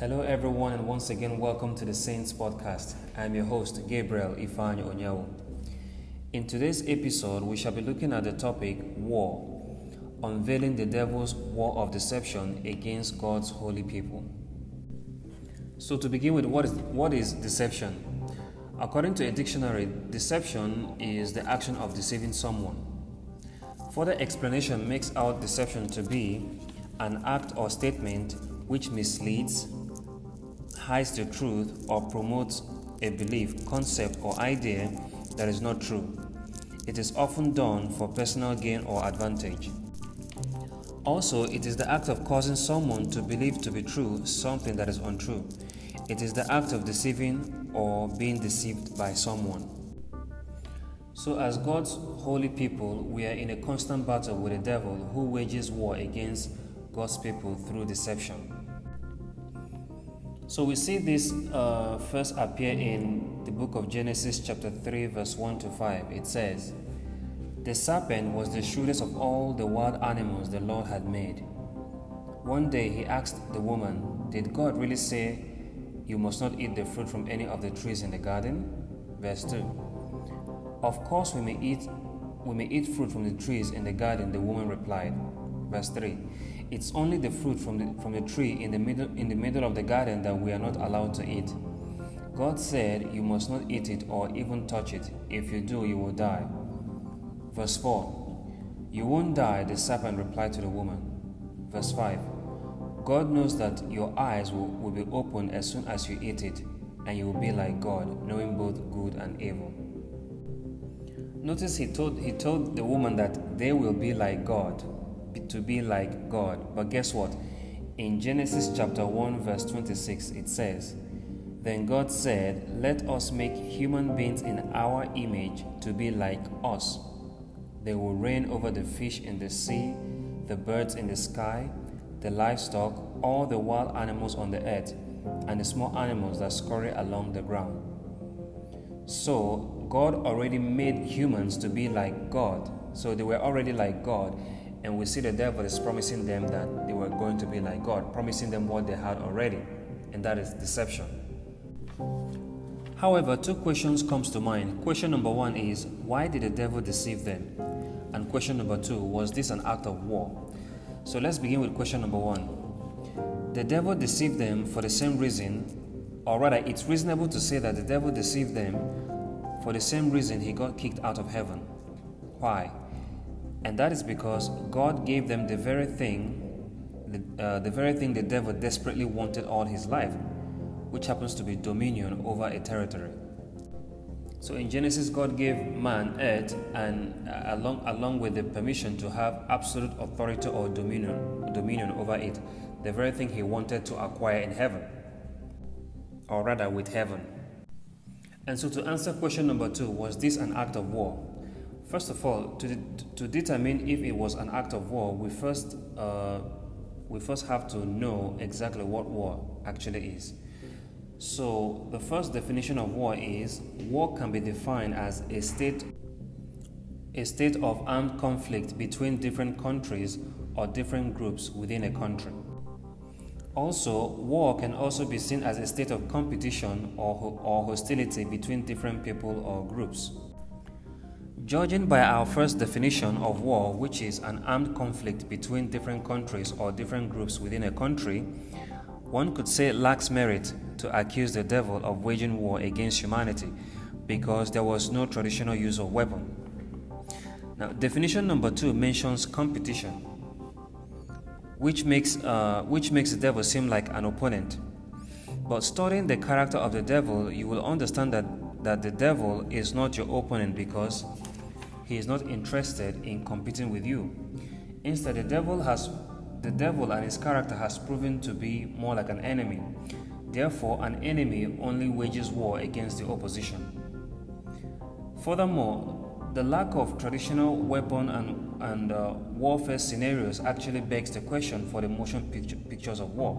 Hello, everyone, and once again, welcome to the Saints Podcast. I'm your host, Gabriel Ifani Onyawo. In today's episode, we shall be looking at the topic War, unveiling the devil's war of deception against God's holy people. So, to begin with, what is, what is deception? According to a dictionary, deception is the action of deceiving someone. Further explanation makes out deception to be an act or statement which misleads, hides the truth, or promotes a belief, concept, or idea that is not true. It is often done for personal gain or advantage. Also, it is the act of causing someone to believe to be true something that is untrue. It is the act of deceiving or being deceived by someone. So, as God's holy people, we are in a constant battle with the devil who wages war against God's people through deception. So we see this uh, first appear in the book of Genesis, chapter 3, verse 1 to 5. It says, The serpent was the shrewdest of all the wild animals the Lord had made. One day he asked the woman, Did God really say, You must not eat the fruit from any of the trees in the garden? Verse 2. Of course we may eat we may eat fruit from the trees in the garden, the woman replied. Verse 3. It's only the fruit from the, from the tree in the, middle, in the middle of the garden that we are not allowed to eat. God said, You must not eat it or even touch it. If you do, you will die. Verse 4 You won't die, the serpent replied to the woman. Verse 5 God knows that your eyes will, will be opened as soon as you eat it, and you will be like God, knowing both good and evil. Notice he told, he told the woman that they will be like God to be like God. But guess what? In Genesis chapter 1, verse 26, it says, Then God said, Let us make human beings in our image to be like us. They will reign over the fish in the sea, the birds in the sky, the livestock, all the wild animals on the earth, and the small animals that scurry along the ground. So, God already made humans to be like God. So, they were already like God and we see the devil is promising them that they were going to be like God, promising them what they had already, and that is deception. However, two questions comes to mind. Question number 1 is why did the devil deceive them? And question number 2 was this an act of war? So let's begin with question number 1. The devil deceived them for the same reason, or rather it's reasonable to say that the devil deceived them for the same reason he got kicked out of heaven. Why? And that is because God gave them the very thing, the, uh, the very thing the devil desperately wanted all his life, which happens to be dominion over a territory. So in Genesis, God gave man earth, and uh, along along with the permission to have absolute authority or dominion dominion over it, the very thing he wanted to acquire in heaven, or rather with heaven. And so, to answer question number two, was this an act of war? First of all, to, to determine if it was an act of war, we first, uh, we first have to know exactly what war actually is. So, the first definition of war is war can be defined as a state, a state of armed conflict between different countries or different groups within a country. Also, war can also be seen as a state of competition or, or hostility between different people or groups. Judging by our first definition of war, which is an armed conflict between different countries or different groups within a country, one could say it lacks merit to accuse the devil of waging war against humanity because there was no traditional use of weapon. Now, definition number two mentions competition, which makes, uh, which makes the devil seem like an opponent. But studying the character of the devil, you will understand that, that the devil is not your opponent because he is not interested in competing with you. Instead, the devil has the devil and his character has proven to be more like an enemy. Therefore, an enemy only wages war against the opposition. Furthermore, the lack of traditional weapon and, and uh, warfare scenarios actually begs the question for the motion picture, pictures of war.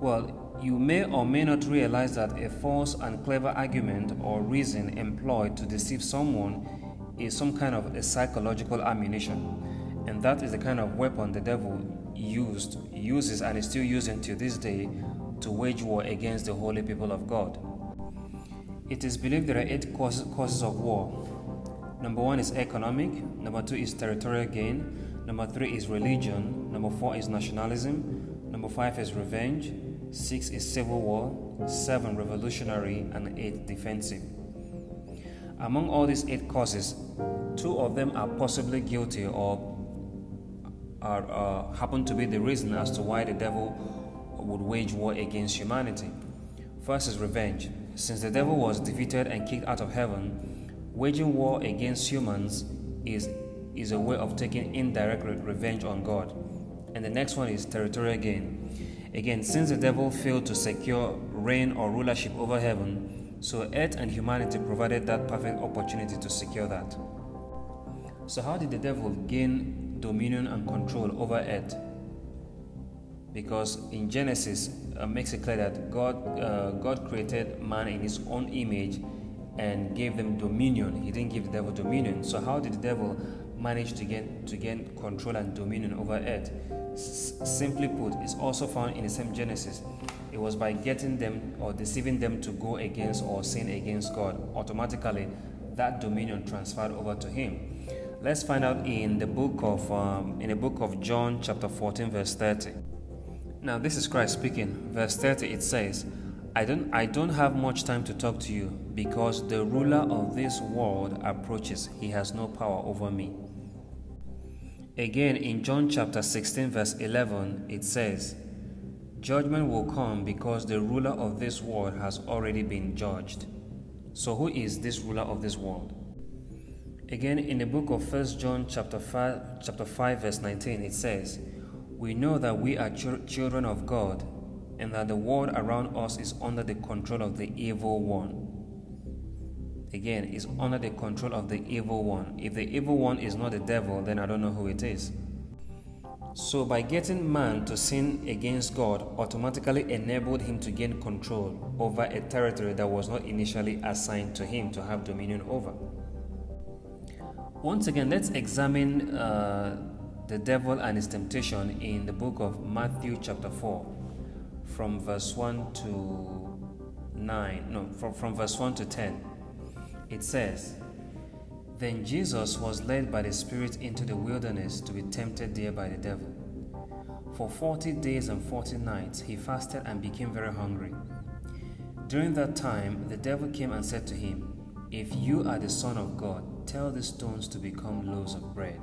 Well, you may or may not realize that a false and clever argument or reason employed to deceive someone is some kind of a psychological ammunition. And that is the kind of weapon the devil used, uses, and is still using to this day to wage war against the holy people of God. It is believed there are eight causes, causes of war. Number one is economic, number two is territorial gain, number three is religion, number four is nationalism, number five is revenge, six is civil war, seven revolutionary, and eight defensive. Among all these eight causes, two of them are possibly guilty or are, uh, happen to be the reason as to why the devil would wage war against humanity. First is revenge. Since the devil was defeated and kicked out of heaven, waging war against humans is, is a way of taking indirect revenge on God. And the next one is territorial gain. Again, since the devil failed to secure reign or rulership over heaven, so earth and humanity provided that perfect opportunity to secure that. So, how did the devil gain dominion and control over earth? Because in Genesis, uh, makes it clear that God, uh, God created man in His own image and gave them dominion. He didn't give the devil dominion. So, how did the devil manage to get to gain control and dominion over earth? Simply put, it's also found in the same Genesis. It was by getting them or deceiving them to go against or sin against God. Automatically, that dominion transferred over to him. Let's find out in the book of um, in the book of John, chapter 14, verse 30. Now, this is Christ speaking. Verse 30 it says, I don't, I don't have much time to talk to you because the ruler of this world approaches. He has no power over me. Again, in John chapter 16, verse 11, it says, Judgment will come because the ruler of this world has already been judged. So, who is this ruler of this world? Again, in the book of 1 John chapter 5, chapter 5 verse 19, it says, We know that we are ch- children of God, and that the world around us is under the control of the evil one. Again, is under the control of the evil one. If the evil one is not the devil, then I don't know who it is. So, by getting man to sin against God, automatically enabled him to gain control over a territory that was not initially assigned to him to have dominion over. Once again, let's examine uh, the devil and his temptation in the book of Matthew, chapter 4, from verse 1 to 9, no, from, from verse 1 to 10. It says, Then Jesus was led by the Spirit into the wilderness to be tempted there by the devil. For forty days and forty nights he fasted and became very hungry. During that time, the devil came and said to him, If you are the Son of God, Tell the stones to become loaves of bread.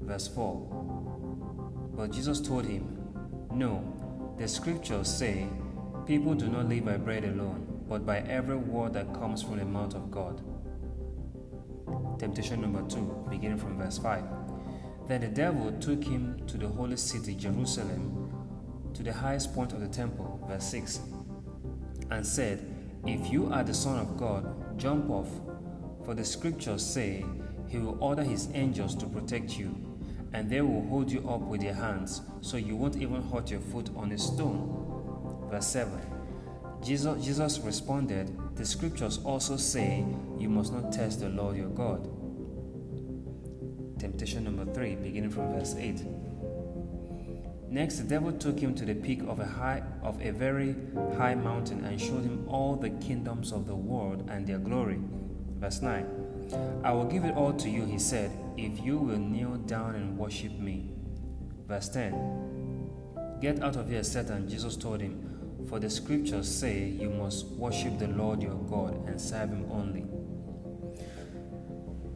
Verse 4 But Jesus told him, No, the scriptures say, People do not live by bread alone, but by every word that comes from the mouth of God. Temptation number 2, beginning from verse 5. Then the devil took him to the holy city, Jerusalem, to the highest point of the temple, verse 6, and said, If you are the Son of God, jump off for the scriptures say, He will order His angels to protect you, and they will hold you up with their hands, so you won't even hurt your foot on a stone. Verse 7 Jesus, Jesus responded, The scriptures also say, You must not test the Lord your God. Temptation number 3, beginning from verse 8. Next, the devil took him to the peak of a high of a very high mountain and showed him all the kingdoms of the world and their glory. Verse 9 I will give it all to you, he said, if you will kneel down and worship me. Verse 10 Get out of here, Satan, Jesus told him, for the scriptures say you must worship the Lord your God and serve him only.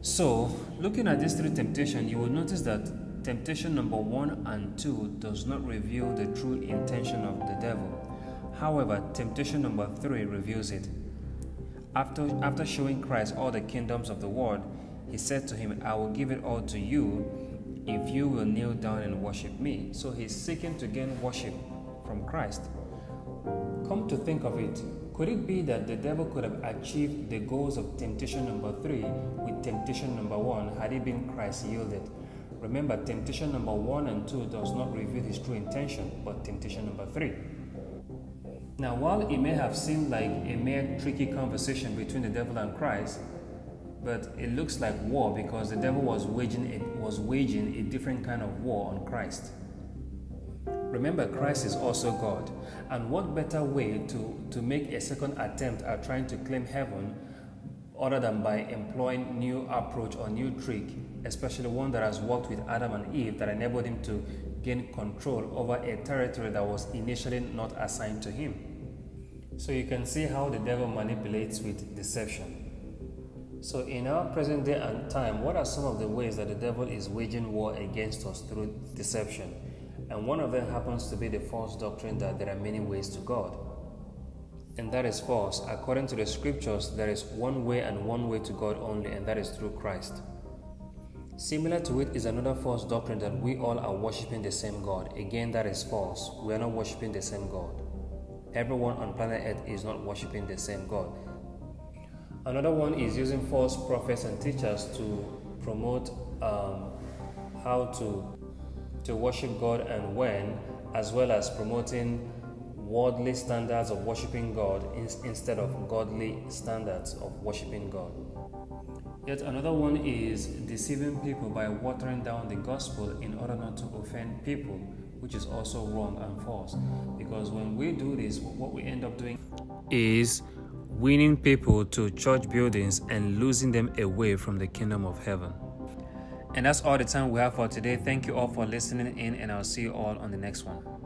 So, looking at these three temptations, you will notice that temptation number one and two does not reveal the true intention of the devil. However, temptation number three reveals it. After, after showing Christ all the kingdoms of the world, he said to him, I will give it all to you if you will kneel down and worship me. So he's seeking to gain worship from Christ. Come to think of it, could it be that the devil could have achieved the goals of temptation number three with temptation number one had it been Christ yielded? Remember, temptation number one and two does not reveal his true intention, but temptation number three. Now, while it may have seemed like a mere tricky conversation between the devil and Christ, but it looks like war because the devil was waging a, was waging a different kind of war on Christ. Remember, Christ is also God, and what better way to, to make a second attempt at trying to claim heaven other than by employing new approach or new trick, especially one that has worked with Adam and Eve that enabled him to gain control over a territory that was initially not assigned to him. So you can see how the devil manipulates with deception. So, in our present day and time, what are some of the ways that the devil is waging war against us through deception? And one of them happens to be the false doctrine that there are many ways to God. And that is false. According to the scriptures, there is one way and one way to God only, and that is through Christ. Similar to it is another false doctrine that we all are worshiping the same God. Again, that is false. We are not worshiping the same God. Everyone on planet Earth is not worshiping the same God. Another one is using false prophets and teachers to promote um, how to to worship God and when, as well as promoting worldly standards of worshiping God in, instead of godly standards of worshiping God. Yet another one is deceiving people by watering down the gospel in order not to offend people, which is also wrong and false. Because when we do this, what we end up doing is winning people to church buildings and losing them away from the kingdom of heaven. And that's all the time we have for today. Thank you all for listening in, and I'll see you all on the next one.